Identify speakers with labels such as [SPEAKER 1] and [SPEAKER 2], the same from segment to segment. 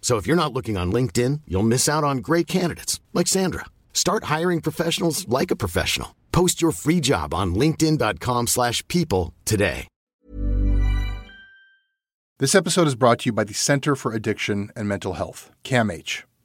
[SPEAKER 1] So if you're not looking on LinkedIn, you'll miss out on great candidates like Sandra. Start hiring professionals like a professional. Post your free job on linkedin.com/people today.
[SPEAKER 2] This episode is brought to you by the Center for Addiction and Mental Health, CAMH.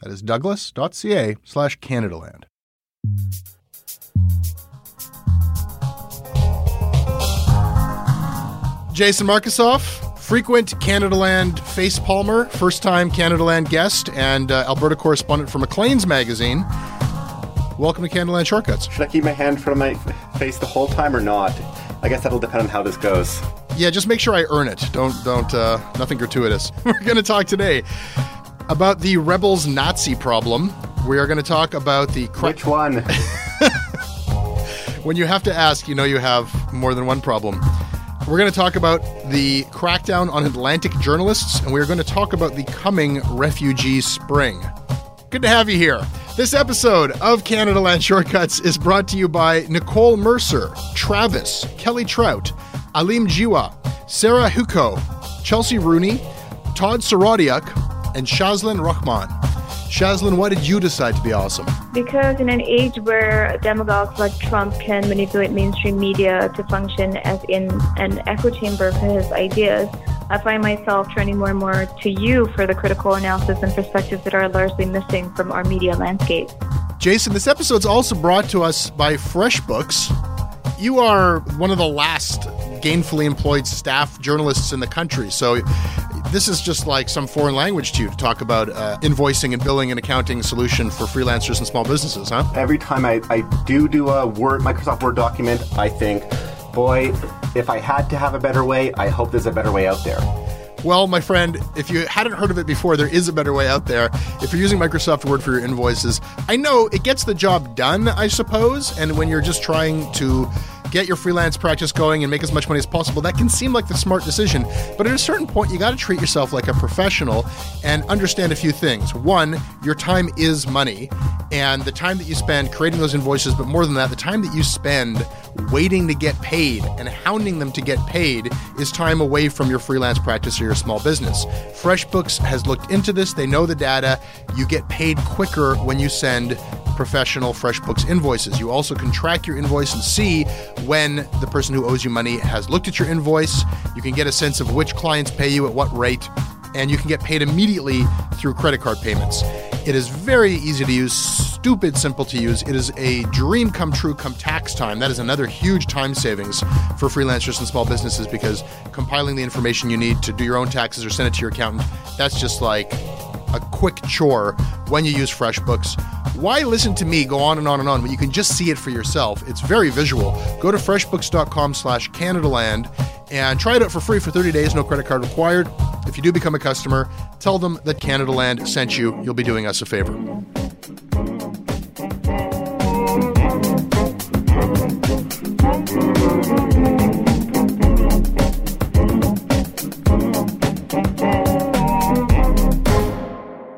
[SPEAKER 2] That is douglas.ca slash Canadaland. Jason Markusoff, frequent Canadaland face palmer, first time Canadaland guest, and uh, Alberta correspondent for Maclean's magazine. Welcome to Canadaland Shortcuts.
[SPEAKER 3] Should I keep my hand from my face the whole time or not? I guess that'll depend on how this goes.
[SPEAKER 2] Yeah, just make sure I earn it. Don't, don't, uh, nothing gratuitous. We're going to talk today about the rebels Nazi problem. We are going to talk about the cra-
[SPEAKER 3] Which one?
[SPEAKER 2] when you have to ask, you know you have more than one problem. We're going to talk about the crackdown on Atlantic journalists, and we're going to talk about the coming refugee spring. Good to have you here. This episode of Canadaland Shortcuts is brought to you by Nicole Mercer, Travis, Kelly Trout, Alim Jiwa, Sarah Huko, Chelsea Rooney, Todd Saradiuk, and Shazlin Rahman. Shazlin, why did you decide to be awesome?
[SPEAKER 4] Because in an age where demagogues like Trump can manipulate mainstream media to function as in an echo chamber for his ideas, I find myself turning more and more to you for the critical analysis and perspectives that are largely missing from our media landscape.
[SPEAKER 2] Jason, this episode's also brought to us by FreshBooks. You are one of the last gainfully employed staff journalists in the country, so this is just like some foreign language to you to talk about uh, invoicing and billing and accounting solution for freelancers and small businesses, huh?
[SPEAKER 3] Every time I, I do do a Word Microsoft Word document, I think, boy, if I had to have a better way, I hope there's a better way out there.
[SPEAKER 2] Well, my friend, if you hadn't heard of it before, there is a better way out there. If you're using Microsoft Word for your invoices, I know it gets the job done, I suppose. And when you're just trying to get your freelance practice going and make as much money as possible, that can seem like the smart decision. But at a certain point, you got to treat yourself like a professional and understand a few things. One, your time is money, and the time that you spend creating those invoices, but more than that, the time that you spend waiting to get paid and hounding them to get paid is time away from your freelance practice or your small business. FreshBooks has looked into this, they know the data. You get paid quicker when you send professional FreshBooks invoices. You also can track your invoice and see when the person who owes you money has looked at your invoice. You can get a sense of which clients pay you at what rate, and you can get paid immediately through credit card payments. It is very easy to use, stupid simple to use. It is a dream come true come tax time. That is another huge time savings for freelancers and small businesses because compiling the information you need to do your own taxes or send it to your accountant, that's just like a quick chore when you use FreshBooks. Why listen to me go on and on and on when you can just see it for yourself? It's very visual. Go to freshbooks.com slash CanadaLand and try it out for free for 30 days, no credit card required. If you do become a customer, tell them that Canadaland sent you. You'll be doing us a favor.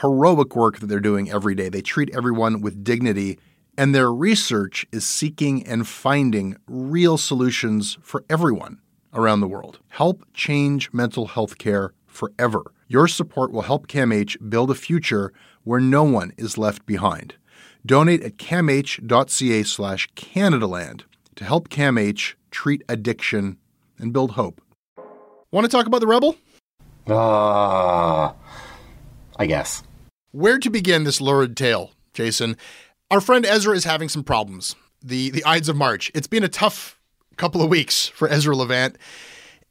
[SPEAKER 2] heroic work that they're doing every day. They treat everyone with dignity, and their research is seeking and finding real solutions for everyone around the world. Help change mental health care forever. Your support will help CAMH build a future where no one is left behind. Donate at camh.ca slash Canadaland to help CAMH treat addiction and build hope. Want to talk about the Rebel?
[SPEAKER 3] Uh, I guess.
[SPEAKER 2] Where to begin this lurid tale, Jason? Our friend Ezra is having some problems. The the Ides of March. It's been a tough couple of weeks for Ezra Levant.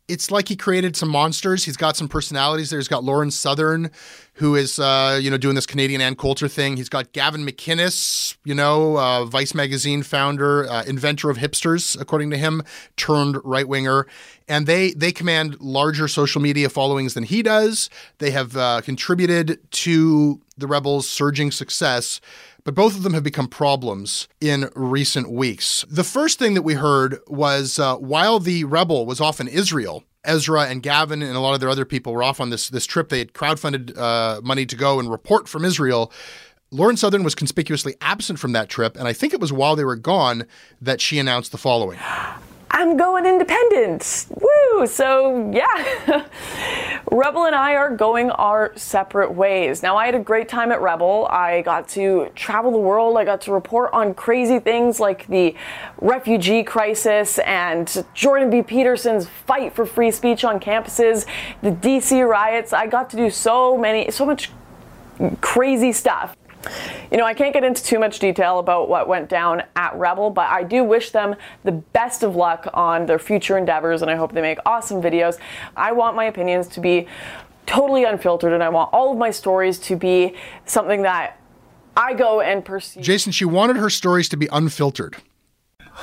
[SPEAKER 2] It's like he created some monsters. He's got some personalities there. He's got Lauren Southern, who is uh, you know doing this Canadian Ann Coulter thing. He's got Gavin McInnes, you know, uh, Vice magazine founder, uh, inventor of hipsters, according to him, turned right winger, and they they command larger social media followings than he does. They have uh, contributed to the rebels' surging success. But both of them have become problems in recent weeks. The first thing that we heard was uh, while the rebel was off in Israel, Ezra and Gavin and a lot of their other people were off on this this trip. They had crowdfunded uh, money to go and report from Israel. Lauren Southern was conspicuously absent from that trip, and I think it was while they were gone that she announced the following.
[SPEAKER 5] I'm going independent. Woo! So, yeah, Rebel and I are going our separate ways. Now, I had a great time at Rebel. I got to travel the world. I got to report on crazy things like the refugee crisis and Jordan B. Peterson's fight for free speech on campuses, the DC riots. I got to do so many, so much crazy stuff. You know, I can't get into too much detail about what went down at Rebel, but I do wish them the best of luck on their future endeavors, and I hope they make awesome videos. I want my opinions to be totally unfiltered, and I want all of my stories to be something that I go and pursue.
[SPEAKER 2] Jason, she wanted her stories to be unfiltered.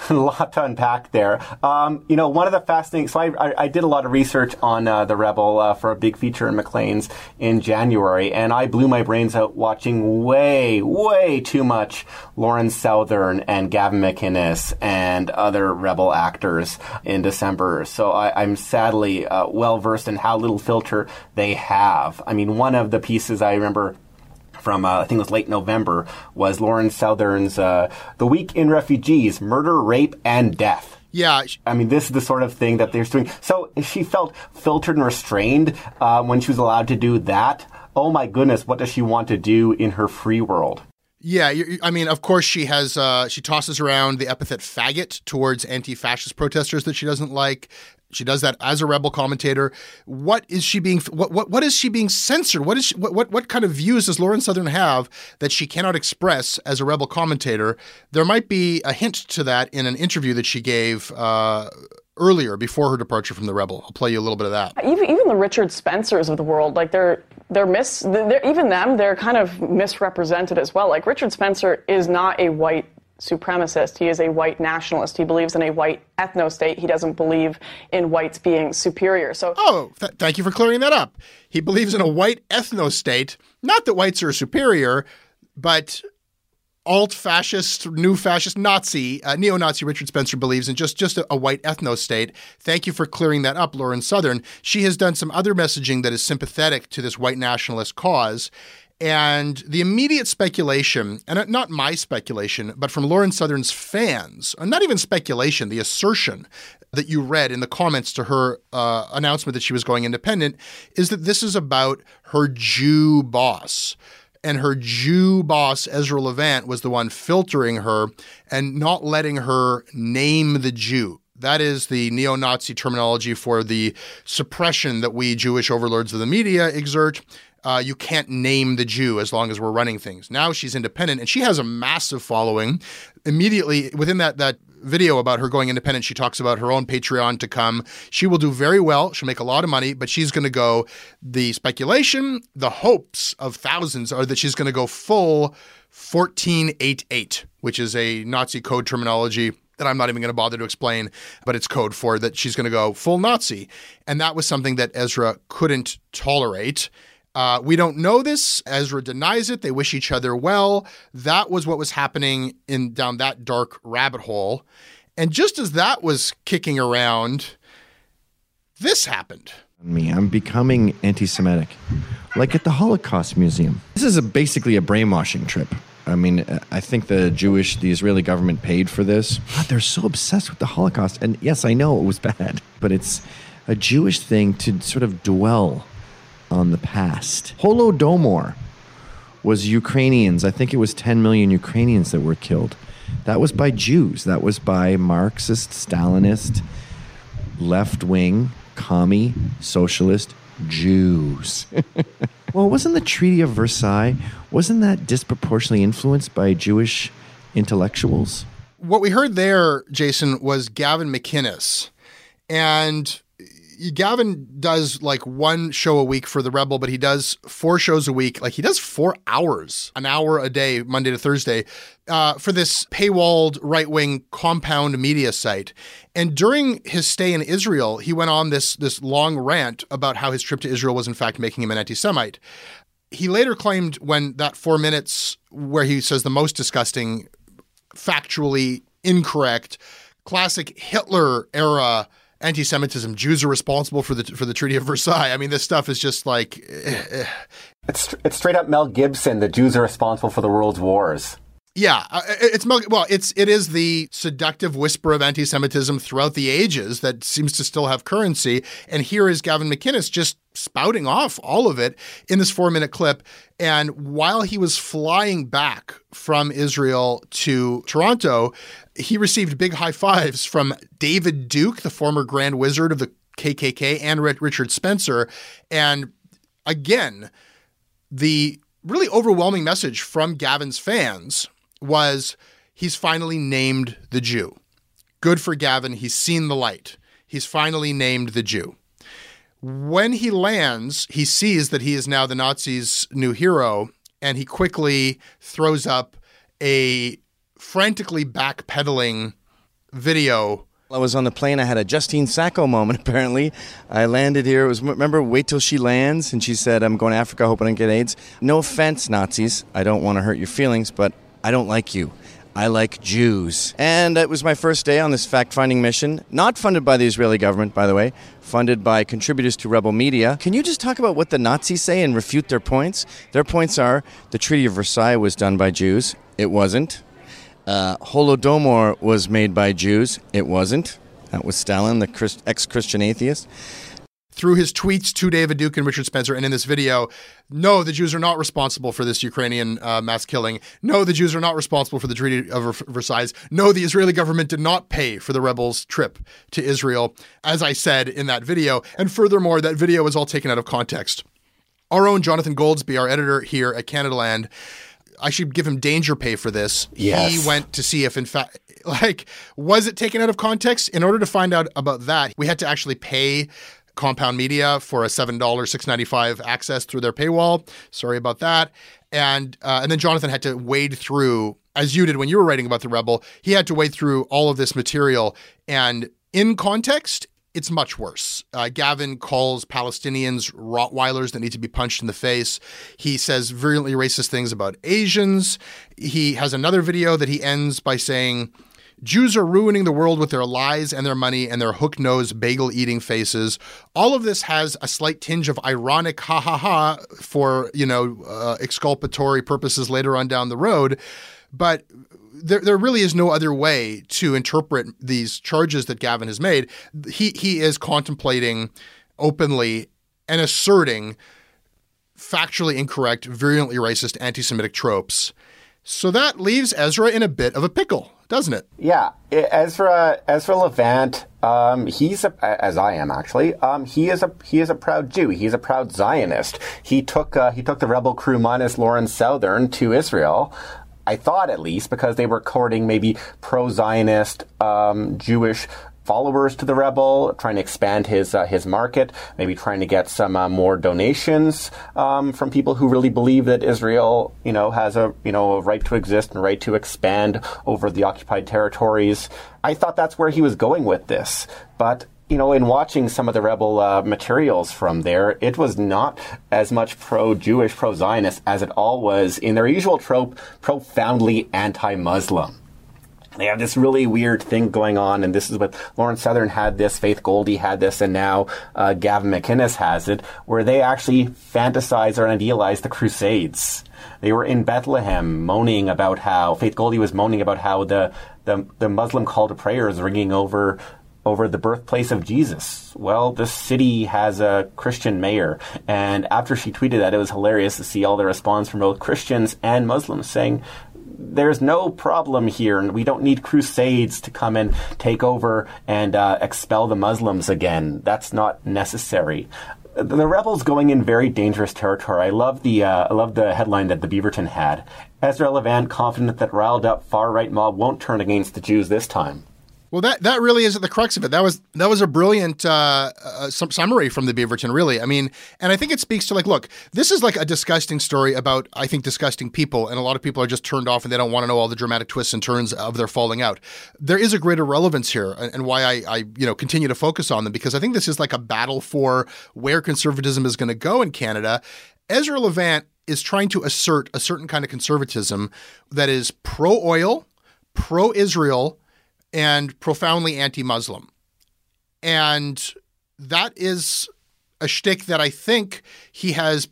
[SPEAKER 3] a lot to unpack there. Um, you know, one of the fascinating. So I, I, I did a lot of research on uh, the Rebel uh, for a big feature in Maclean's in January, and I blew my brains out watching way, way too much Lauren Southern and Gavin McInnes and other Rebel actors in December. So I, am sadly uh, well versed in how little filter they have. I mean, one of the pieces I remember from uh, I think it was late November was Lauren Southern's uh, "The Week in Refugees: Murder, Rape, and Death."
[SPEAKER 2] Yeah,
[SPEAKER 3] I mean, this is the sort of thing that they're doing. So she felt filtered and restrained uh, when she was allowed to do that. Oh my goodness, what does she want to do in her free world?
[SPEAKER 2] Yeah, I mean, of course, she has. Uh, she tosses around the epithet "faggot" towards anti-fascist protesters that she doesn't like. She does that as a rebel commentator. What is she being? What what, what is she being censored? What is she, what, what what kind of views does Lauren Southern have that she cannot express as a rebel commentator? There might be a hint to that in an interview that she gave. Uh, Earlier, before her departure from the Rebel, I'll play you a little bit of that.
[SPEAKER 5] even even the Richard Spencers of the world, like they're they're mis they're, even them they're kind of misrepresented as well. Like Richard Spencer is not a white supremacist. He is a white nationalist. He believes in a white ethno state. He doesn't believe in whites being superior. So
[SPEAKER 2] Oh, th- thank you for clearing that up. He believes in a white ethno state. Not that whites are superior, but alt fascist, new fascist, Nazi, uh, neo Nazi Richard Spencer believes in just, just a, a white ethno state. Thank you for clearing that up, Lauren Southern. She has done some other messaging that is sympathetic to this white nationalist cause. And the immediate speculation, and not my speculation, but from Lauren Southern's fans, not even speculation, the assertion that you read in the comments to her uh, announcement that she was going independent, is that this is about her Jew boss. And her Jew boss, Ezra Levant, was the one filtering her and not letting her name the Jew. That is the neo Nazi terminology for the suppression that we Jewish overlords of the media exert. Uh, you can't name the Jew as long as we're running things. Now she's independent and she has a massive following. Immediately within that, that video about her going independent, she talks about her own Patreon to come. She will do very well. She'll make a lot of money, but she's going to go. The speculation, the hopes of thousands are that she's going to go full 1488, which is a Nazi code terminology that I'm not even going to bother to explain, but it's code for that she's going to go full Nazi. And that was something that Ezra couldn't tolerate. Uh, we don't know this. Ezra denies it. They wish each other well. That was what was happening in down that dark rabbit hole. And just as that was kicking around, this happened.
[SPEAKER 6] me. I'm becoming anti-Semitic, like at the Holocaust Museum. This is a, basically a brainwashing trip. I mean, I think the Jewish, the Israeli government paid for this. God, they're so obsessed with the Holocaust, and yes, I know it was bad, but it's a Jewish thing to sort of dwell on the past. Holodomor was Ukrainians. I think it was 10 million Ukrainians that were killed. That was by Jews. That was by Marxist, Stalinist, left wing, commie, socialist Jews. well, wasn't the Treaty of Versailles, wasn't that disproportionately influenced by Jewish intellectuals?
[SPEAKER 2] What we heard there, Jason, was Gavin McInnes. And Gavin does like one show a week for the Rebel, but he does four shows a week. Like he does four hours, an hour a day, Monday to Thursday, uh, for this paywalled right wing compound media site. And during his stay in Israel, he went on this this long rant about how his trip to Israel was in fact making him an anti-Semite. He later claimed when that four minutes where he says the most disgusting, factually incorrect, classic Hitler era anti-Semitism. Jews are responsible for the for the Treaty of Versailles. I mean, this stuff is just like eh, eh.
[SPEAKER 3] It's, it's straight up Mel Gibson. The Jews are responsible for the world's wars.
[SPEAKER 2] Yeah, uh, it's well, it's it is the seductive whisper of anti-Semitism throughout the ages that seems to still have currency. And here is Gavin McInnes just spouting off all of it in this four-minute clip. And while he was flying back from Israel to Toronto, he received big high fives from David Duke, the former Grand Wizard of the KKK, and Richard Spencer. And again, the really overwhelming message from Gavin's fans was he's finally named the Jew. Good for Gavin. He's seen the light. He's finally named the Jew. When he lands, he sees that he is now the Nazis' new hero, and he quickly throws up a frantically backpedaling video.
[SPEAKER 6] I was on the plane. I had a Justine Sacco moment. Apparently, I landed here. It was remember wait till she lands, and she said, "I'm going to Africa, hoping I get AIDS." No offense, Nazis. I don't want to hurt your feelings, but I don't like you. I like Jews. And it was my first day on this fact finding mission, not funded by the Israeli government, by the way, funded by contributors to Rebel Media. Can you just talk about what the Nazis say and refute their points? Their points are the Treaty of Versailles was done by Jews. It wasn't. Uh, Holodomor was made by Jews. It wasn't. That was Stalin, the ex Christian atheist.
[SPEAKER 2] Through his tweets to David Duke and Richard Spencer and in this video, no, the Jews are not responsible for this Ukrainian uh, mass killing. No, the Jews are not responsible for the Treaty of Versailles. No, the Israeli government did not pay for the rebels' trip to Israel, as I said in that video. And furthermore, that video was all taken out of context. Our own Jonathan Goldsbie, our editor here at Canadaland, I should give him danger pay for this.
[SPEAKER 3] Yes.
[SPEAKER 2] He went to see if, in fact, like, was it taken out of context? In order to find out about that, we had to actually pay Compound Media for a seven dollars six ninety five access through their paywall. Sorry about that. And uh, and then Jonathan had to wade through, as you did when you were writing about the rebel. He had to wade through all of this material, and in context, it's much worse. Uh, Gavin calls Palestinians Rottweilers that need to be punched in the face. He says virulently racist things about Asians. He has another video that he ends by saying Jews are ruining the world with their lies and their money and their hook nosed bagel eating faces. All of this has a slight tinge of ironic ha ha ha for, you know, uh, exculpatory purposes later on down the road. But there, there really is no other way to interpret these charges that Gavin has made. He, he is contemplating openly and asserting factually incorrect, virulently racist, anti Semitic tropes. So that leaves Ezra in a bit of a pickle doesn't it?
[SPEAKER 3] Yeah, Ezra Ezra Levant. Um, he's a, as I am actually. Um, he is a he is a proud Jew. He's a proud Zionist. He took uh, he took the rebel crew minus Lauren Southern to Israel. I thought at least because they were courting maybe pro Zionist um, Jewish followers to the rebel, trying to expand his uh, his market, maybe trying to get some uh, more donations um, from people who really believe that Israel, you know, has a you know a right to exist and right to expand over the occupied territories. I thought that's where he was going with this, but you know, in watching some of the rebel uh, materials from there, it was not as much pro-Jewish, pro-Zionist as it all was in their usual trope, profoundly anti-Muslim they have this really weird thing going on, and this is what Lauren Southern had this, Faith Goldy had this, and now uh, Gavin McInnes has it, where they actually fantasize or idealize the Crusades. They were in Bethlehem moaning about how Faith Goldy was moaning about how the the, the Muslim call to prayer is ringing over over the birthplace of Jesus. Well, this city has a Christian mayor, and after she tweeted that, it was hilarious to see all the response from both Christians and Muslims saying, there's no problem here, and we don't need crusades to come and take over and uh, expel the Muslims again. That's not necessary. The rebels going in very dangerous territory. I love the uh, I love the headline that the Beaverton had. Ezra Levant confident that riled up far right mob won't turn against the Jews this time.
[SPEAKER 2] Well, that that really is at the crux of it. That was that was a brilliant uh, uh, summary from the Beaverton. Really, I mean, and I think it speaks to like, look, this is like a disgusting story about I think disgusting people, and a lot of people are just turned off and they don't want to know all the dramatic twists and turns of their falling out. There is a greater relevance here, and why I, I you know continue to focus on them because I think this is like a battle for where conservatism is going to go in Canada. Ezra Levant is trying to assert a certain kind of conservatism that is pro oil, pro Israel and profoundly anti-Muslim. And that is a shtick that I think he has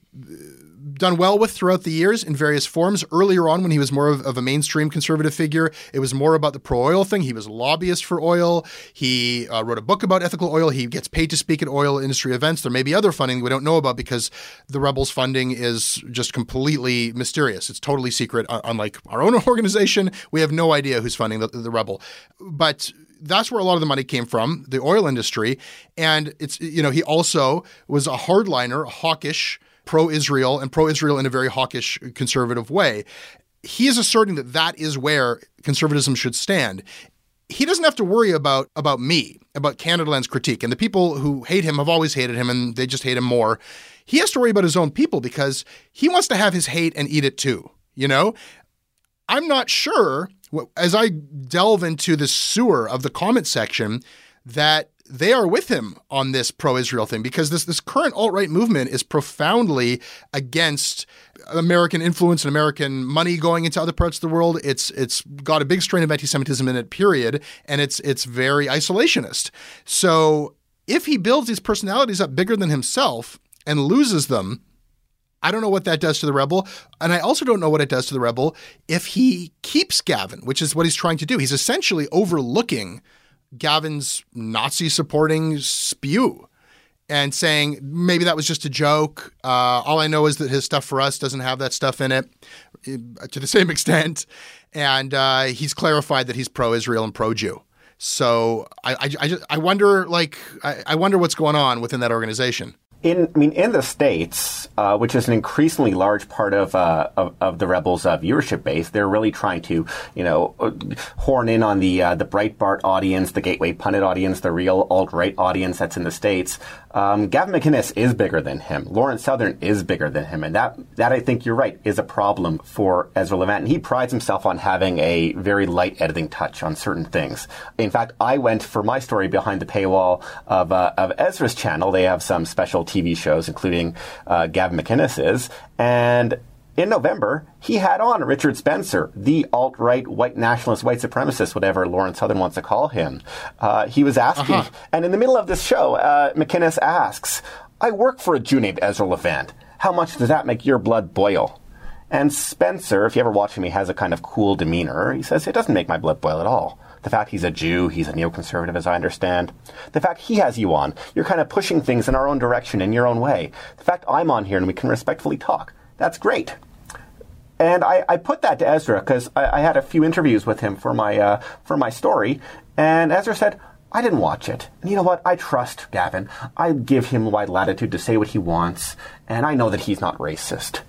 [SPEAKER 2] done well with throughout the years in various forms. Earlier on, when he was more of, of a mainstream conservative figure, it was more about the pro oil thing. He was a lobbyist for oil. He uh, wrote a book about ethical oil. He gets paid to speak at oil industry events. There may be other funding we don't know about because the Rebels funding is just completely mysterious. It's totally secret, unlike our own organization. We have no idea who's funding the, the Rebel. But that's where a lot of the money came from, the oil industry. And it's, you know, he also was a hardliner, hawkish pro Israel and pro Israel in a very hawkish conservative way. He is asserting that that is where conservatism should stand. He doesn't have to worry about about me, about Canadaland's critique. And the people who hate him have always hated him and they just hate him more. He has to worry about his own people because he wants to have his hate and eat it too, you know? I'm not sure as I delve into the sewer of the comment section that they are with him on this pro-Israel thing because this this current alt-right movement is profoundly against American influence and American money going into other parts of the world. It's it's got a big strain of anti-Semitism in it, period, and it's it's very isolationist. So if he builds these personalities up bigger than himself and loses them, I don't know what that does to the rebel. And I also don't know what it does to the rebel if he keeps Gavin, which is what he's trying to do. He's essentially overlooking Gavin's Nazi supporting spew. and saying maybe that was just a joke. Uh, all I know is that his stuff for us doesn't have that stuff in it uh, to the same extent. And uh, he's clarified that he's pro Israel and pro Jew. So I, I, I, just, I wonder, like, I, I wonder what's going on within that organization
[SPEAKER 3] in I mean in the states, uh, which is an increasingly large part of uh, of, of, the rebels' uh, viewership base, they're really trying to you know horn in on the uh, the Breitbart audience, the Gateway pundit audience, the real alt right audience that's in the states. Um, Gavin McInnes is bigger than him. Lauren Southern is bigger than him, and that that I think you're right is a problem for Ezra Levant. And he prides himself on having a very light editing touch on certain things. In fact, I went for my story behind the paywall of uh, of Ezra's channel. They have some special TV shows, including uh, Gavin McInnes's, and in November, he had on Richard Spencer, the alt right white nationalist, white supremacist, whatever Lauren Southern wants to call him. Uh, he was asking, uh-huh. and in the middle of this show, uh, McInnes asks, I work for a Jew named Ezra Levant. How much does that make your blood boil? And Spencer, if you ever watch him, he has a kind of cool demeanor. He says, It doesn't make my blood boil at all. The fact he's a Jew, he's a neoconservative, as I understand. The fact he has you on, you're kind of pushing things in our own direction, in your own way. The fact I'm on here and we can respectfully talk, that's great. And I, I put that to Ezra because I, I, had a few interviews with him for my uh, for my story, and Ezra said, I didn't watch it. And you know what? I trust Gavin. I give him wide latitude to say what he wants, and I know that he's not racist.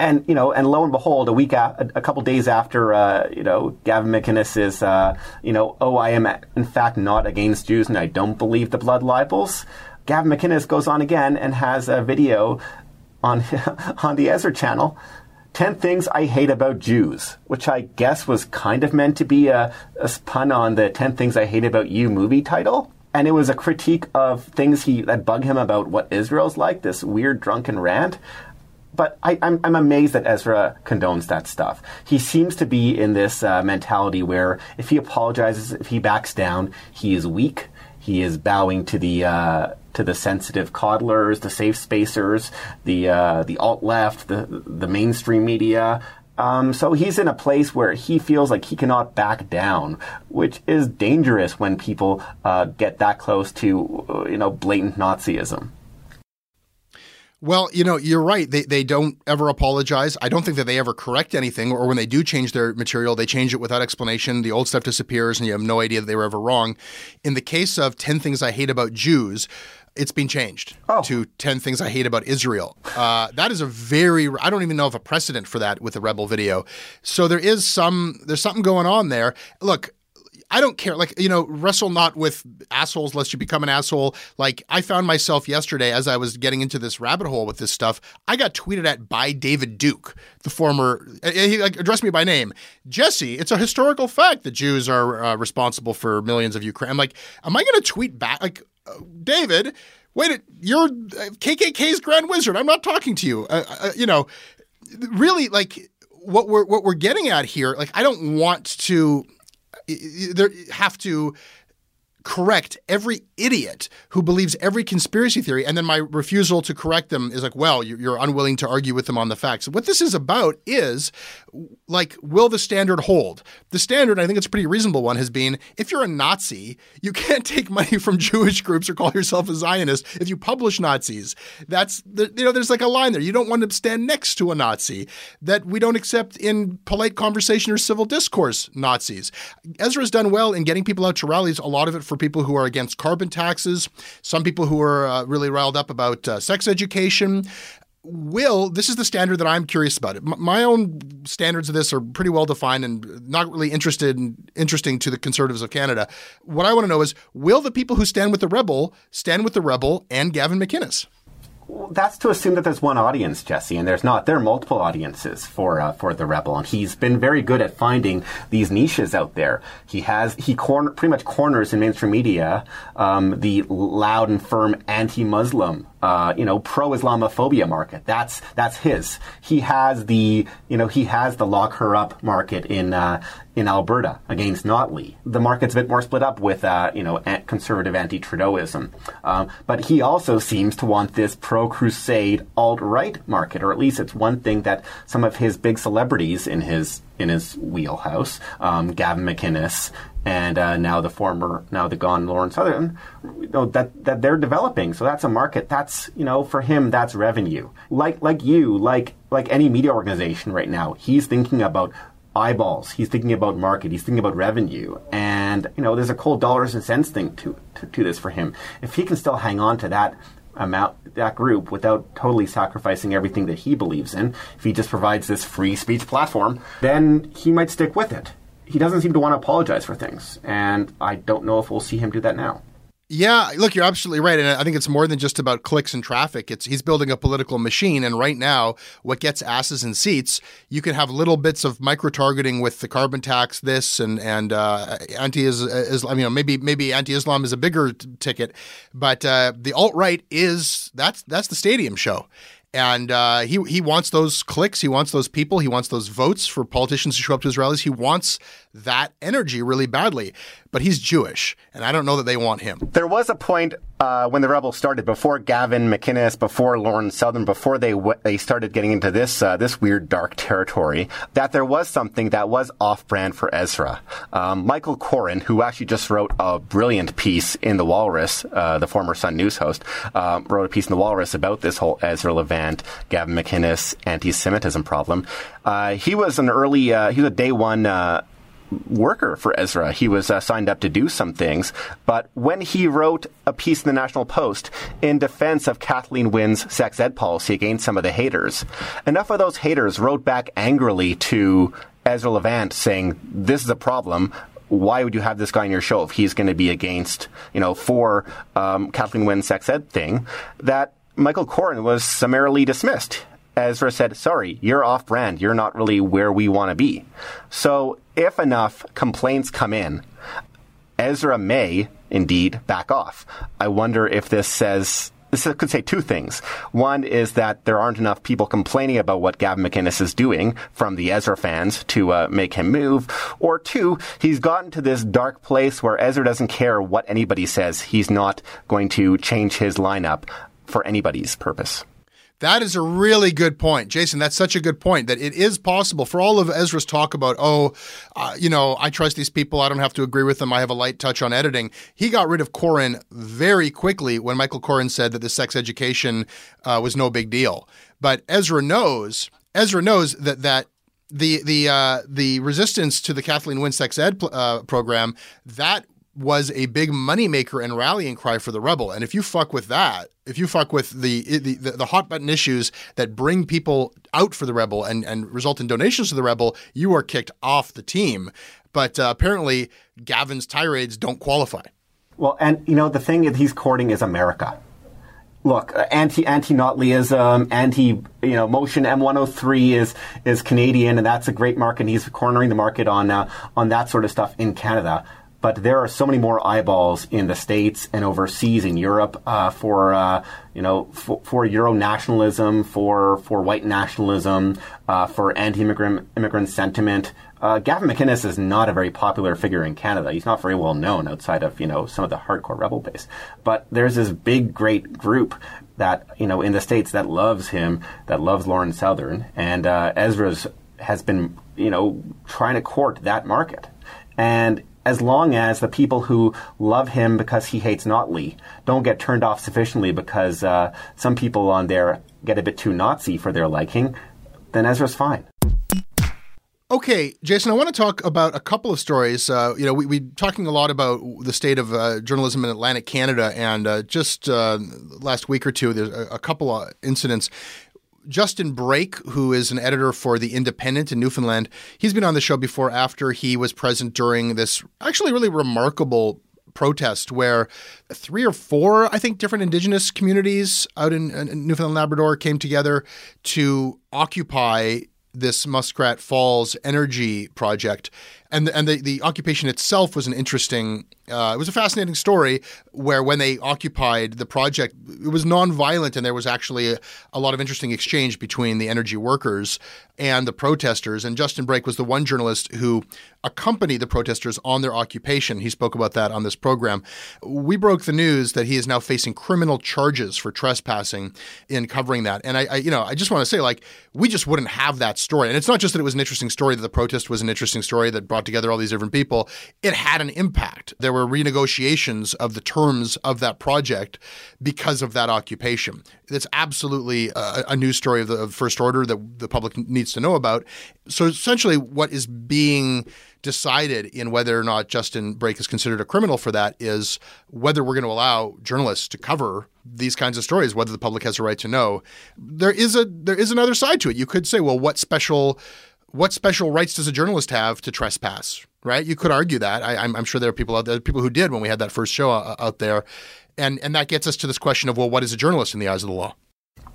[SPEAKER 3] And you know, and lo and behold, a week, a, a couple days after, uh, you know, Gavin McInnes is, uh, you know, oh, I am in fact not against Jews, and I don't believe the blood libels. Gavin McInnes goes on again and has a video on on the Ezra channel 10 Things I Hate About Jews, which I guess was kind of meant to be a, a pun on the 10 Things I Hate About You movie title. And it was a critique of things he that bug him about what Israel's like, this weird drunken rant. But I, am amazed that Ezra condones that stuff. He seems to be in this uh, mentality where if he apologizes, if he backs down, he is weak. He is bowing to the uh, to the sensitive coddlers, the safe spacers, the uh, the alt left, the the mainstream media. Um, so he's in a place where he feels like he cannot back down, which is dangerous when people uh, get that close to uh, you know blatant Nazism.
[SPEAKER 2] Well, you know, you're right. They, they don't ever apologize. I don't think that they ever correct anything, or when they do change their material, they change it without explanation. The old stuff disappears, and you have no idea that they were ever wrong. In the case of 10 Things I Hate About Jews, it's been changed oh. to 10 things I hate about Israel. Uh, that is a very, I don't even know of a precedent for that with the Rebel video. So there is some, there's something going on there. Look, I don't care. Like, you know, wrestle not with assholes lest you become an asshole. Like, I found myself yesterday as I was getting into this rabbit hole with this stuff. I got tweeted at by David Duke, the former, he like, addressed me by name. Jesse, it's a historical fact that Jews are uh, responsible for millions of Ukraine. I'm like, am I going to tweet back? Like, David, wait, you're KKK's Grand Wizard. I'm not talking to you. Uh, uh, you know, really, like what we're what we're getting at here. Like, I don't want to have to correct every idiot who believes every conspiracy theory. And then my refusal to correct them is like, well, you're unwilling to argue with them on the facts. What this is about is like, will the standard hold? The standard, I think it's a pretty reasonable one, has been if you're a Nazi, you can't take money from Jewish groups or call yourself a Zionist if you publish Nazis. That's, you know, there's like a line there. You don't want to stand next to a Nazi. That we don't accept in polite conversation or civil discourse Nazis. Ezra's done well in getting people out to rallies, a lot of it for people who are against carbon taxes, some people who are uh, really riled up about uh, sex education. Will, this is the standard that I'm curious about. It. My own standards of this are pretty well defined and not really interested in, interesting to the conservatives of Canada. What I want to know is will the people who stand with the rebel stand with the rebel and Gavin McInnes?
[SPEAKER 3] That's to assume that there's one audience, Jesse, and there's not. There are multiple audiences for uh, for the rebel, and he's been very good at finding these niches out there. He has he corner pretty much corners in mainstream media um, the loud and firm anti-Muslim uh, you know, pro-Islamophobia market. That's that's his. He has the you know he has the lock her up market in uh, in Alberta against Notley. The market's a bit more split up with, uh, you know, conservative anti-Trudeauism. Um, but he also seems to want this pro-crusade alt-right market, or at least it's one thing that some of his big celebrities in his in his wheelhouse, um, Gavin McInnes, and uh, now the former, now the gone Lauren Southern, you know, that that they're developing. So that's a market. That's you know, for him, that's revenue. Like like you, like like any media organization right now, he's thinking about eyeballs. He's thinking about market. He's thinking about revenue. And, you know, there's a cold dollars and cents thing to, to, to, this for him. If he can still hang on to that amount, that group without totally sacrificing everything that he believes in, if he just provides this free speech platform, then he might stick with it. He doesn't seem to want to apologize for things. And I don't know if we'll see him do that now.
[SPEAKER 2] Yeah, look, you're absolutely right, and I think it's more than just about clicks and traffic. It's he's building a political machine, and right now, what gets asses in seats, you can have little bits of micro targeting with the carbon tax, this and and uh, anti Islam. You know, maybe maybe anti Islam is a bigger t- ticket, but uh, the alt right is that's that's the stadium show, and uh, he he wants those clicks. He wants those people. He wants those votes for politicians to show up to his rallies. He wants that energy really badly. But he's Jewish, and I don't know that they want him.
[SPEAKER 3] There was a point uh, when the rebels started, before Gavin McInnes, before Lauren Southern, before they w- they started getting into this uh, this weird dark territory, that there was something that was off brand for Ezra. Um, Michael Coren, who actually just wrote a brilliant piece in the Walrus, uh, the former Sun News host, uh, wrote a piece in the Walrus about this whole Ezra Levant, Gavin McInnes anti-Semitism problem. Uh, he was an early, uh, he was a day one worker for Ezra. He was uh, signed up to do some things. But when he wrote a piece in the National Post in defense of Kathleen Wynne's sex ed policy against some of the haters, enough of those haters wrote back angrily to Ezra Levant saying, This is a problem why would you have this guy on your show if he's going to be against, you know, for um, Kathleen Wynne's sex ed thing? That Michael Coren was summarily dismissed. Ezra said, sorry, you're off brand. You're not really where we want to be. So if enough complaints come in, Ezra may indeed back off. I wonder if this says this could say two things. One is that there aren't enough people complaining about what Gavin McInnes is doing from the Ezra fans to uh, make him move. Or two, he's gotten to this dark place where Ezra doesn't care what anybody says. He's not going to change his lineup for anybody's purpose.
[SPEAKER 2] That is a really good point, Jason. That's such a good point that it is possible for all of Ezra's talk about, oh, uh, you know, I trust these people. I don't have to agree with them. I have a light touch on editing. He got rid of Coren very quickly when Michael Coren said that the sex education uh, was no big deal. But Ezra knows, Ezra knows that that the the uh, the resistance to the Kathleen Wynne sex ed uh, program that was a big moneymaker and rallying cry for the rebel. And if you fuck with that, if you fuck with the, the the, hot button issues that bring people out for the rebel and, and result in donations to the rebel, you are kicked off the team. But uh, apparently, Gavin's tirades don't qualify.
[SPEAKER 3] Well, and you know the thing that he's courting is America. Look, uh, anti anti Notleyism, anti you know motion M103 is is Canadian, and that's a great market. He's cornering the market on uh, on that sort of stuff in Canada but there are so many more eyeballs in the states and overseas in Europe uh, for uh, you know for, for, Euro nationalism, for for white nationalism, uh, for anti-immigrant immigrant sentiment. Uh, Gavin McInnes is not a very popular figure in Canada. He's not very well known outside of you know some of the hardcore rebel base. But there's this big, great group that you know in the states that loves him, that loves Lauren Southern, and uh, Ezra's has been you know trying to court that market. And as long as the people who love him because he hates Notley don't get turned off sufficiently because uh, some people on there get a bit too Nazi for their liking, then Ezra's fine.
[SPEAKER 2] Okay, Jason, I want to talk about a couple of stories. Uh, you know, we, we talking a lot about the state of uh, journalism in Atlantic Canada, and uh, just uh, last week or two, there's a, a couple of incidents Justin Brake, who is an editor for The Independent in Newfoundland, he's been on the show before after he was present during this actually really remarkable protest where three or four, I think, different indigenous communities out in, in Newfoundland Labrador came together to occupy this Muskrat Falls energy project. And and the, the occupation itself was an interesting uh, it was a fascinating story where when they occupied the project it was nonviolent and there was actually a, a, lot of interesting exchange between the energy workers and the protesters. And justin brake was the one journalist who accompanied the protesters on their occupation. He spoke about that on this program. We broke the news that he is now facing criminal charges for trespassing in covering that. And i, I you know i just want to say like we just wouldn't have that story. And it's not just that it was an interesting story that the protest was an interesting story that brought together all these different people, it had an impact. There were renegotiations of the terms of that project because of that occupation. It's absolutely a, a news story of the of first order that the public needs to know about. So essentially, what is being decided in whether or not Justin Brake is considered a criminal for that is whether we're going to allow journalists to cover these kinds of stories, whether the public has a right to know. There is a there is another side to it. You could say, well, what special what special rights does a journalist have to trespass? Right? You could argue that. I, am sure there are people out there, people who did when we had that first show uh, out there, and and that gets us to this question of well, what is a journalist in the eyes of the law?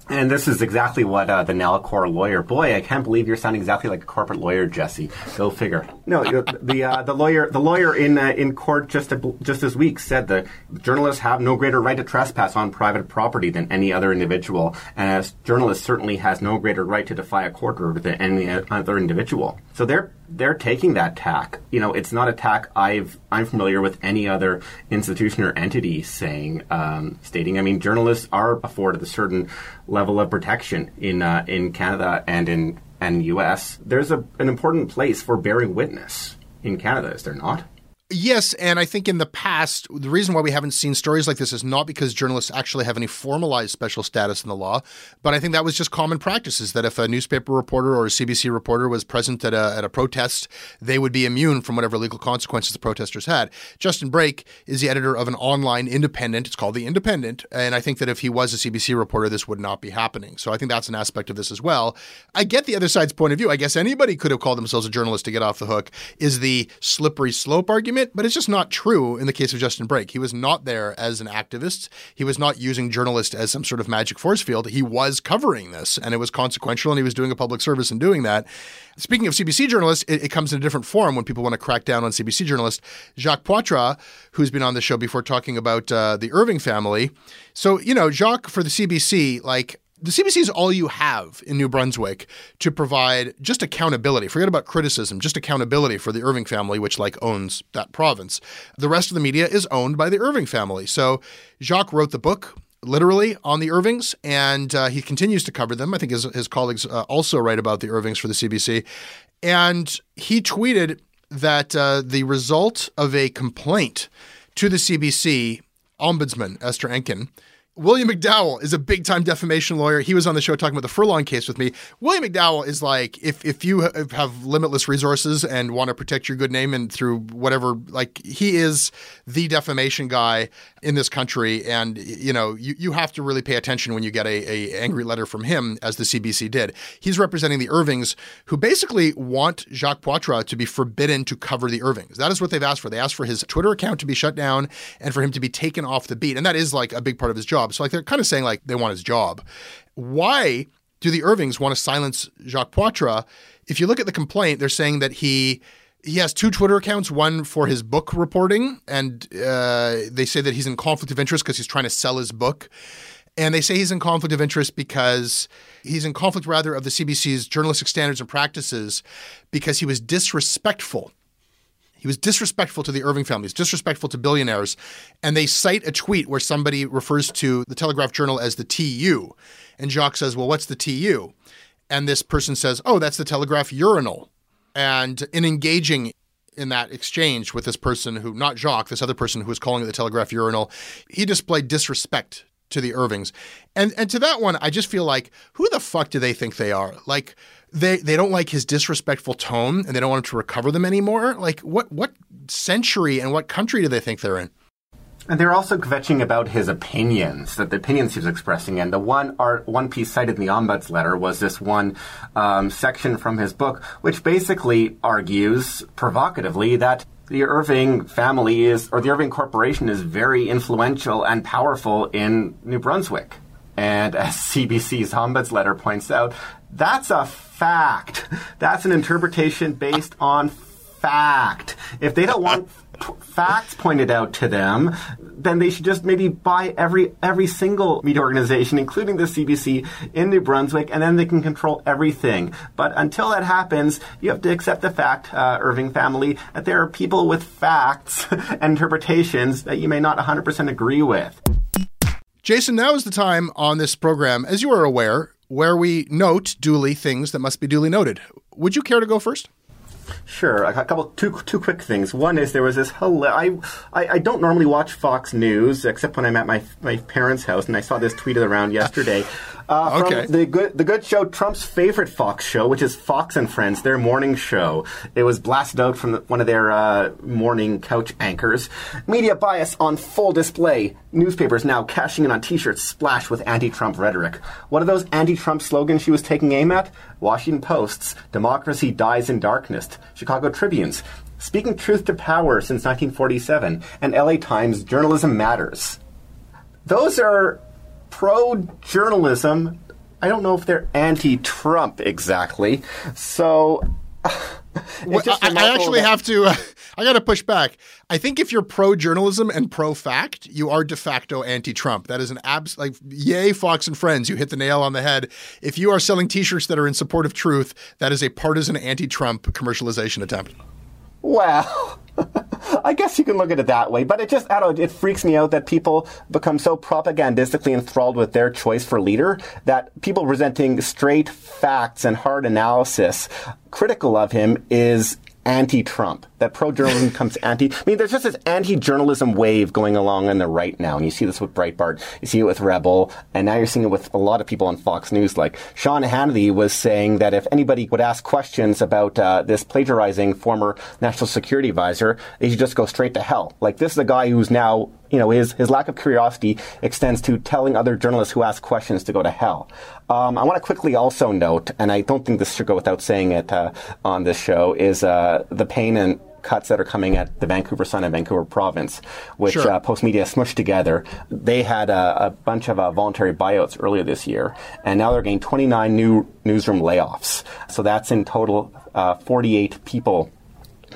[SPEAKER 3] And this is exactly what uh, the Nalcor lawyer. Boy, I can't believe you're sounding exactly like a corporate lawyer, Jesse. Go figure. No, the uh, the lawyer the lawyer in uh, in court just just this week said that journalists have no greater right to trespass on private property than any other individual, and as journalist certainly has no greater right to defy a court order than any other individual. So they're they're taking that tack. You know, it's not a tack I've I'm familiar with any other institution or entity saying um, stating. I mean, journalists are afforded a certain level of protection in uh, in Canada and in and U.S. There's a, an important place for bearing witness in Canada, is there not?
[SPEAKER 2] Yes, and I think in the past, the reason why we haven't seen stories like this is not because journalists actually have any formalized special status in the law, but I think that was just common practices that if a newspaper reporter or a CBC reporter was present at a, at a protest, they would be immune from whatever legal consequences the protesters had. Justin Brake is the editor of an online independent, it's called The Independent, and I think that if he was a CBC reporter, this would not be happening. So I think that's an aspect of this as well. I get the other side's point of view. I guess anybody could have called themselves a journalist to get off the hook, is the slippery slope argument but it's just not true in the case of Justin Brake. He was not there as an activist. He was not using journalist as some sort of magic force field. He was covering this, and it was consequential, and he was doing a public service in doing that. Speaking of CBC journalists, it, it comes in a different form when people want to crack down on CBC journalists. Jacques Poitras, who's been on the show before talking about uh, the Irving family. So, you know, Jacques for the CBC, like, the CBC is all you have in New Brunswick to provide just accountability. Forget about criticism, just accountability for the Irving family, which like owns that province. The rest of the media is owned by the Irving family. So Jacques wrote the book literally on the Irvings, and uh, he continues to cover them. I think his, his colleagues uh, also write about the Irvings for the CBC. And he tweeted that uh, the result of a complaint to the CBC ombudsman, Esther Enkin, William McDowell is a big time defamation lawyer. He was on the show talking about the Furlong case with me. William McDowell is like, if, if you have limitless resources and want to protect your good name and through whatever, like, he is the defamation guy in this country. And, you know, you, you have to really pay attention when you get a, a angry letter from him, as the CBC did. He's representing the Irvings, who basically want Jacques Poitras to be forbidden to cover the Irvings. That is what they've asked for. They asked for his Twitter account to be shut down and for him to be taken off the beat. And that is like a big part of his job job. So like they're kind of saying like they want his job. Why do the Irvings want to silence Jacques Poitras? If you look at the complaint, they're saying that he he has two Twitter accounts, one for his book reporting, and uh, they say that he's in conflict of interest because he's trying to sell his book. And they say he's in conflict of interest because he's in conflict, rather, of the CBC's journalistic standards and practices because he was disrespectful he was disrespectful to the Irving families, disrespectful to billionaires. And they cite a tweet where somebody refers to the Telegraph Journal as the TU. And Jacques says, Well, what's the TU? And this person says, Oh, that's the Telegraph urinal. And in engaging in that exchange with this person who, not Jacques, this other person who was calling it the Telegraph urinal, he displayed disrespect to the Irvings. And and to that one, I just feel like, who the fuck do they think they are? Like, they they don't like his disrespectful tone and they don't want him to recover them anymore. Like what what century and what country do they think they're in?
[SPEAKER 3] And they're also kvetching about his opinions, that the opinions he was expressing. And the one art, one piece cited in the ombuds letter was this one um, section from his book, which basically argues provocatively that the Irving family is, or the Irving Corporation is very influential and powerful in New Brunswick. And as CBC's ombuds letter points out, that's a fact. That's an interpretation based on fact. If they don't want facts pointed out to them, then they should just maybe buy every every single media organization, including the CBC in New Brunswick, and then they can control everything. But until that happens, you have to accept the fact, uh, Irving family, that there are people with facts and interpretations that you may not 100% agree with.
[SPEAKER 2] Jason, now is the time on this program, as you are aware, where we note duly things that must be duly noted. Would you care to go first?
[SPEAKER 3] Sure. A couple, two, two quick things. One is there was this hilarious. I, I, I don't normally watch Fox News except when I'm at my my parents' house, and I saw this tweeted around yesterday. Uh,
[SPEAKER 2] okay.
[SPEAKER 3] the good the good show, Trump's favorite Fox show, which is Fox and Friends, their morning show. It was blasted out from the, one of their uh, morning couch anchors. Media bias on full display. Newspapers now cashing in on T-shirts splashed with anti-Trump rhetoric. What are those anti-Trump slogans she was taking aim at? Washington Post's "Democracy dies in darkness," Chicago Tribune's "Speaking truth to power since 1947," and LA Times "Journalism matters." Those are pro journalism. I don't know if they're anti Trump exactly. So.
[SPEAKER 2] Well, I, I, actually have to. Uh, I got to push back. I think if you're pro journalism and pro fact, you are de facto anti Trump. That is an abs like yay Fox and Friends. You hit the nail on the head. If you are selling T-shirts that are in support of truth, that is a partisan anti Trump commercialization attempt.
[SPEAKER 3] Well, I guess you can look at it that way, but it just, I don't know, it freaks me out that people become so propagandistically enthralled with their choice for leader that people presenting straight facts and hard analysis critical of him is anti-Trump. That pro-journalism comes anti. I mean, there's just this anti-journalism wave going along on the right now, and you see this with Breitbart, you see it with Rebel, and now you're seeing it with a lot of people on Fox News. Like Sean Hannity was saying that if anybody would ask questions about uh, this plagiarizing former national security advisor, they should just go straight to hell. Like this is a guy who's now you know, his, his lack of curiosity extends to telling other journalists who ask questions to go to hell. Um, I want to quickly also note, and I don't think this should go without saying it uh, on this show, is uh, the pain and cuts that are coming at the Vancouver Sun and Vancouver Province, which
[SPEAKER 2] Sure.
[SPEAKER 3] uh, Postmedia smushed together. They had a, a bunch of uh, voluntary buyouts earlier this year, and now they're getting 29 new newsroom layoffs. So that's in total uh, 48 people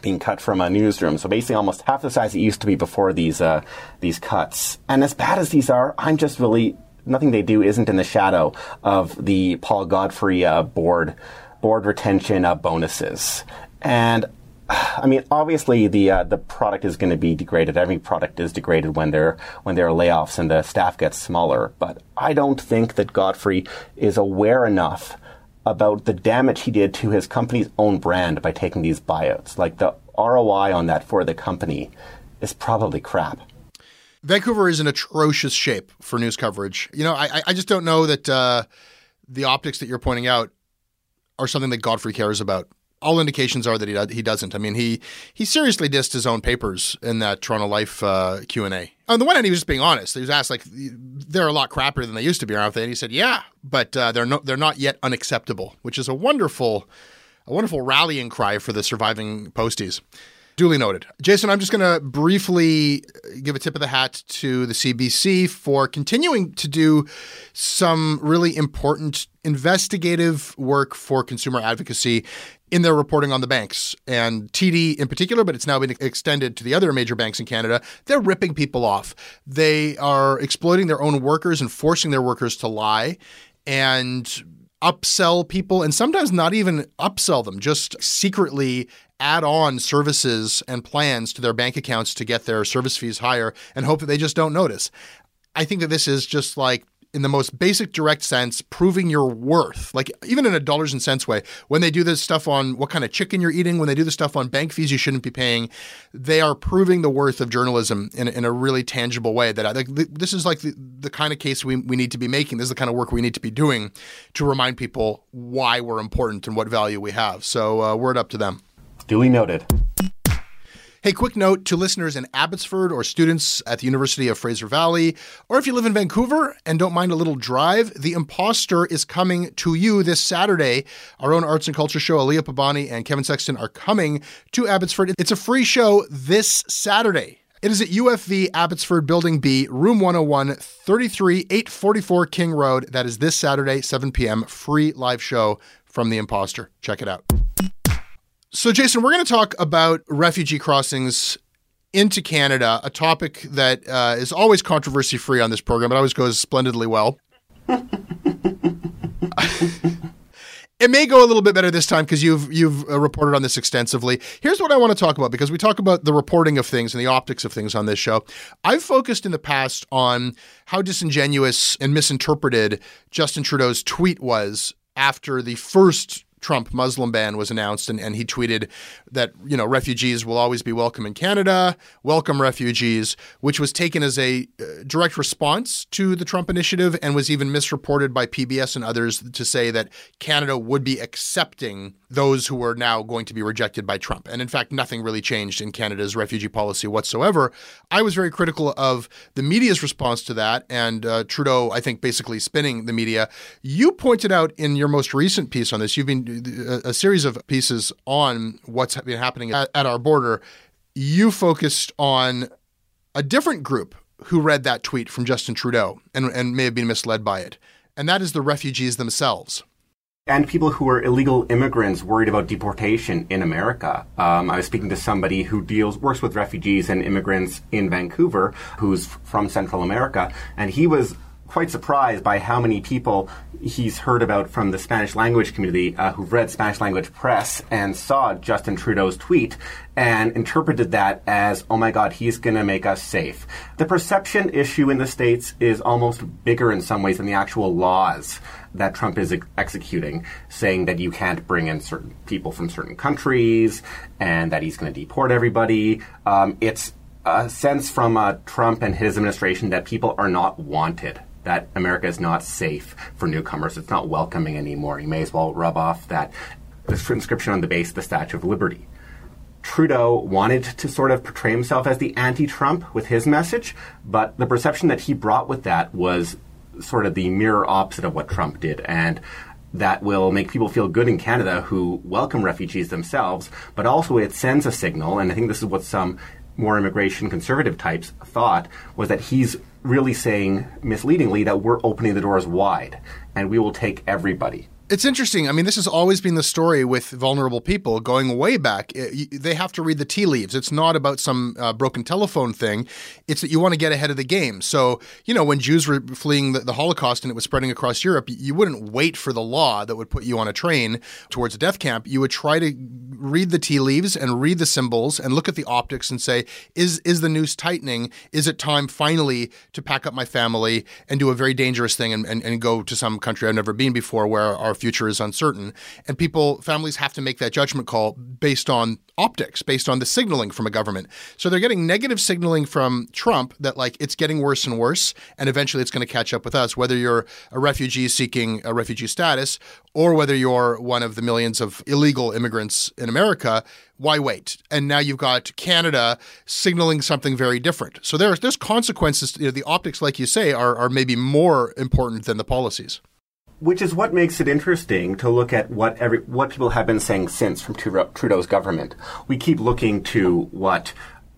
[SPEAKER 3] being cut from a newsroom. So basically, almost half the size it used to be before these uh, these cuts. And as bad as these are, I'm just really nothing they do isn't in the shadow of the Paul Godfrey uh, board board retention uh, bonuses. And I mean, obviously the uh, the product is going to be degraded. Every product is degraded when there when there are layoffs and the staff gets smaller. But I don't think that Godfrey is aware enough about the damage he did to his company's own brand by taking these buyouts. Like the ROI on that for the company is probably crap.
[SPEAKER 2] Vancouver is in atrocious shape for news coverage. You know, I, I just don't know that uh, the optics that you're pointing out are something that Godfrey cares about. All indications are that he he doesn't. I mean, he he seriously dissed his own papers in that Toronto Life uh, Q and A. On the one hand, he was just being honest. He was asked like, "They're a lot crappier than they used to be, aren't they?" And he said, "Yeah, but uh, they're no, they're not yet unacceptable," which is a wonderful a wonderful rallying cry for the surviving posties. Duly noted. Jason, I'm just going to briefly give a tip of the hat to the CBC for continuing to do some really important investigative work for consumer advocacy in their reporting on the banks and TD in particular, but it's now been extended to the other major banks in Canada. They're ripping people off. They are exploiting their own workers and forcing their workers to lie and upsell people and sometimes not even upsell them, just secretly add on services and plans to their bank accounts to get their service fees higher and hope that they just don't notice. I think that this is just like in the most basic direct sense proving your worth. Like even in a dollars and cents way when they do this stuff on what kind of chicken you're eating when they do this stuff on bank fees you shouldn't be paying they are proving the worth of journalism in, in a really tangible way that I th- this is like the, the kind of case we, we need to be making. This is the kind of work we need to be doing to remind people why we're important and what value we have. So uh, word up to them.
[SPEAKER 3] Duly noted.
[SPEAKER 2] Hey, quick note to listeners in Abbotsford or students at the University of Fraser Valley, or if you live in Vancouver and don't mind a little drive, The Imposter is coming to you this Saturday. Our own arts and culture show, Aliya Pabani and Kevin Sexton, are coming to Abbotsford. It's a free show this Saturday. It is at UFV Abbotsford Building B, Room 101, 33 844 King Road. That is this Saturday, 7 p.m. Free live show from The Imposter. Check it out. So, Jason, we're going to talk about refugee crossings into Canada, a topic that uh, is always controversy free on this program. It always goes splendidly well. It may go a little bit better this time because you've you've uh, reported on this extensively. Here's what I want to talk about because we talk about the reporting of things and the optics of things on this show. I've focused in the past on how disingenuous and misinterpreted Justin Trudeau's tweet was after the first Trump Muslim ban was announced, and, and he tweeted that you know refugees will always be welcome in Canada, welcome refugees, which was taken as a uh, direct response to the Trump initiative, and was even misreported by PBS and others to say that Canada would be accepting those who were now going to be rejected by Trump. And in fact, nothing really changed in Canada's refugee policy whatsoever. I was very critical of the media's response to that, and uh, Trudeau, I think, basically spinning the media. You pointed out in your most recent piece on this, you've been a, series of pieces on what's been happening at, at our border. You focused on a different group who read that tweet from Justin Trudeau and, and may have been misled by it, and that is the refugees themselves
[SPEAKER 3] and people who are illegal immigrants worried about deportation in America. Um, I was speaking to somebody who deals works with refugees and immigrants in Vancouver, who's from Central America, and he was quite surprised by how many people he's heard about from the Spanish language community uh, who've read Spanish language press and saw Justin Trudeau's tweet and interpreted that as, oh my God, he's going to make us safe. The perception issue in the States is almost bigger in some ways than the actual laws that Trump is ex- executing, saying that you can't bring in certain people from certain countries and that he's going to deport everybody. Um, it's a sense from uh, Trump and his administration that people are not wanted that America is not safe for newcomers. It's not welcoming anymore. You may as well rub off that inscription on the base of the Statue of Liberty. Trudeau wanted to sort of portray himself as the anti Trump with his message, but the perception that he brought with that was sort of the mirror opposite of what Trump did. And that will make people feel good in Canada who welcome refugees themselves, but also it sends a signal, and I think this is what some more immigration conservative types thought, was that he's really saying misleadingly that we're opening the doors wide and we will take everybody.
[SPEAKER 2] It's interesting. I mean, this has always been the story with vulnerable people going way back. They have to read the tea leaves. It's not about some uh, broken telephone thing. It's that you want to get ahead of the game. So, you know, when Jews were fleeing the, the Holocaust and it was spreading across Europe, you wouldn't wait for the law that would put you on a train towards a death camp. You would try to read the tea leaves and read the symbols and look at the optics and say, is is the noose tightening? Is it time finally to pack up my family and do a very dangerous thing and, and, and go to some country I've never been before where our future is uncertain. And people, families have to make that judgment call based on optics, based on the signaling from a government. So they're getting negative signaling from Trump that like it's getting worse and worse, and eventually it's going to catch up with us, whether you're a refugee seeking a refugee status or whether you're one of the millions of illegal immigrants in America. Why wait? And now you've got Canada signaling something very different. So there's there's consequences. You know, the optics, like you say, are, are maybe more important than the policies
[SPEAKER 3] which is what makes it interesting to look at what every what people have been saying since from Trudeau's government. We keep looking to what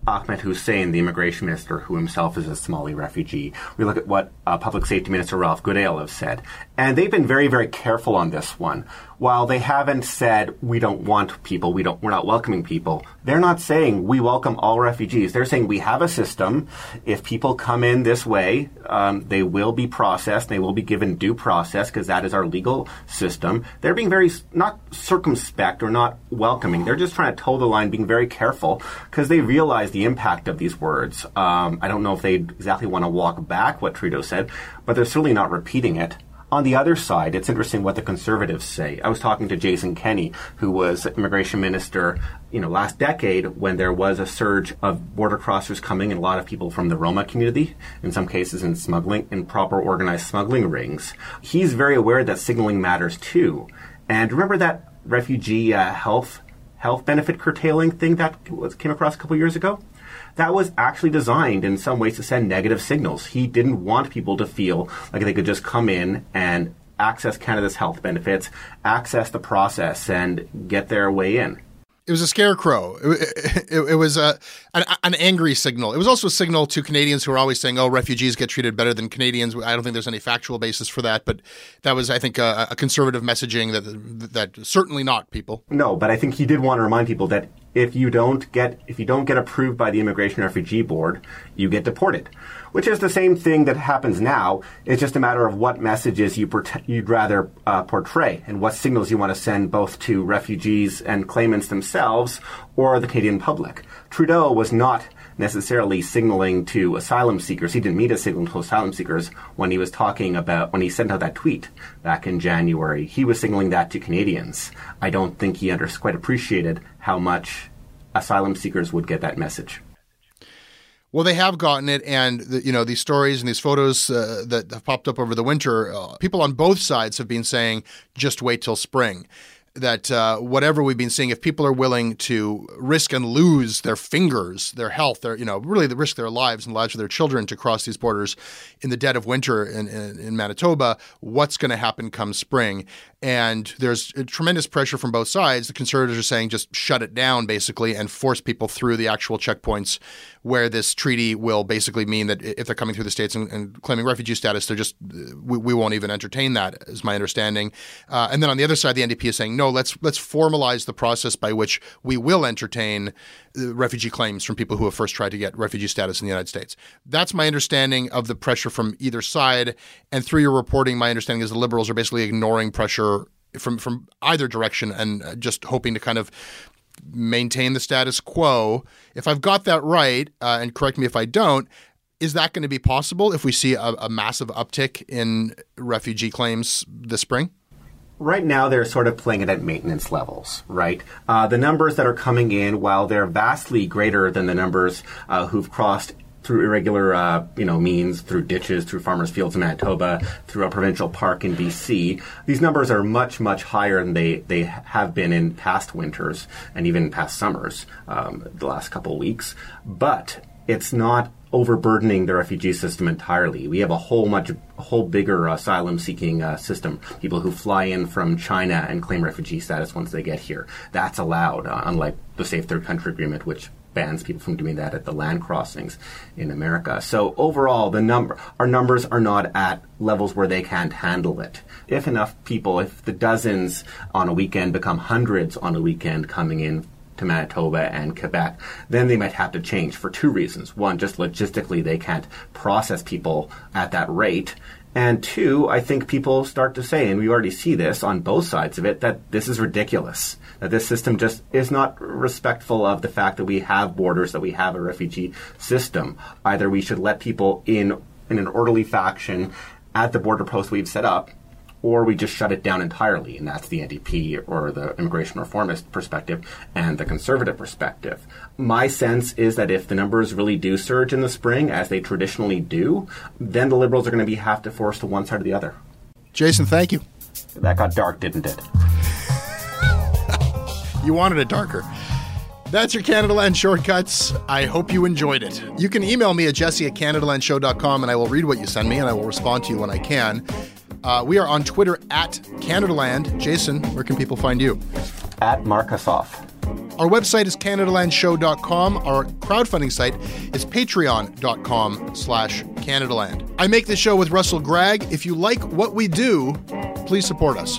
[SPEAKER 3] Ahmed Hussen, the immigration minister, who himself is a Somali refugee. We look at what uh, Public Safety Minister Ralph Goodale has said. And they've been very, very careful on this one. While they haven't said we don't want people, we don't, we're not welcoming people, they're not saying we welcome all refugees. They're saying we have a system. If people come in this way, um, they will be processed. They will be given due process because that is our legal system. They're being very not circumspect or not welcoming. They're just trying to toe the line, being very careful because they realize the impact of these words. Um, I don't know if they exactly want to walk back what Trudeau said, but they're certainly not repeating it. On the other side, it's interesting what the conservatives say. I was talking to Jason Kenney, who was immigration minister, you know, last decade when there was a surge of border crossers coming and a lot of people from the Roma community, in some cases in smuggling, in proper organized smuggling rings. He's very aware that signaling matters too. And remember that refugee uh, health health benefit curtailing thing that came across a couple years ago? That was actually designed in some ways to send negative signals. He didn't want people to feel like they could just come in and access Canada's health benefits, access the process, and get their way in.
[SPEAKER 2] It was a scarecrow. It, it, it was a, an, an, angry signal. It was also a signal to Canadians who are always saying, "Oh, refugees get treated better than Canadians." I don't think there's any factual basis for that, but that was, I think, a, a conservative messaging that that certainly not people.
[SPEAKER 3] No, but I think he did want to remind people that if you don't get if you don't get approved by the Immigration Refugee Board, you get deported which is the same thing that happens now. It's just a matter of what messages you you'd rather uh, portray and what signals you want to send both to refugees and claimants themselves or the Canadian public. Trudeau was not necessarily signaling to asylum seekers. He didn't mean to signal to asylum seekers when he was talking about when he sent out that tweet back in January. He was signaling that to Canadians. I don't think he under, quite appreciated how much asylum seekers would get that message.
[SPEAKER 2] Well, they have gotten it, and the, you know these stories and these photos uh, that have popped up over the winter. Uh, people on both sides have been saying, "Just wait till spring." That uh, whatever we've been seeing, if people are willing to risk and lose their fingers, their health, their you know really the risk their lives and the lives of their children to cross these borders in the dead of winter in, in, in Manitoba, what's going to happen come spring? And there's tremendous pressure from both sides. The conservatives are saying just shut it down basically and force people through the actual checkpoints where this treaty will basically mean that if they're coming through the states and, and claiming refugee status, they're just we, we, won't even entertain that, is my understanding. Uh, and then on the other side, the NDP is saying no, let's let's formalize the process by which we will entertain refugee claims from people who have first tried to get refugee status in the United States. That's my understanding of the pressure from either side. And through your reporting, my understanding is the liberals are basically ignoring pressure from from either direction and uh, just hoping to kind of maintain the status quo. If I've got that right, uh, and correct me if I don't, is that going to be possible if we see a, a massive uptick in refugee claims this spring?
[SPEAKER 3] Right now they're sort of playing it at maintenance levels, right? Uh, the numbers that are coming in, while they're vastly greater than the numbers uh, who've crossed through irregular, uh, you know, means, through ditches, through farmers' fields in Manitoba, through a provincial park in BC. These numbers are much, much higher than they, they have been in past winters and even past summers, um, the last couple weeks. But it's not overburdening the refugee system entirely. We have a whole much, whole bigger asylum seeking uh, system. People who fly in from China and claim refugee status once they get here. That's allowed, uh, unlike the Safe Third Country Agreement, which bans people from doing that at the land crossings in America. So overall, the number, our numbers are not at levels where they can't handle it. If enough people, if the dozens on a weekend become hundreds on a weekend coming in to Manitoba and Quebec, then they might have to change for two reasons. One, just logistically, they can't process people at that rate. And two, I think people start to say, and we already see this on both sides of it, that this is ridiculous. That this system just is not respectful of the fact that we have borders, that we have a refugee system. Either we should let people in in an orderly fashion at the border post we've set up, or we just shut it down entirely, and that's the NDP or the immigration reformist perspective and the conservative perspective. My sense is that if the numbers really do surge in the spring, as they traditionally do, then the Liberals are going to be half to force to one side or the other.
[SPEAKER 2] Jason, thank you.
[SPEAKER 3] That got dark, didn't it?
[SPEAKER 2] you wanted it darker. That's your Canadaland Shortcuts. I hope you enjoyed it. You can email me at jesse at CanadaLandShow.com and I will read what you send me and I will respond to you when I can. Uh, we are on Twitter at CanadaLand. Jason, where can people find you?
[SPEAKER 3] At Markusoff.
[SPEAKER 2] Our website is CanadaLandShow.com. Our crowdfunding site is patreon.com slash CanadaLand. I make this show with Russell Gragg. If you like what we do, please support us.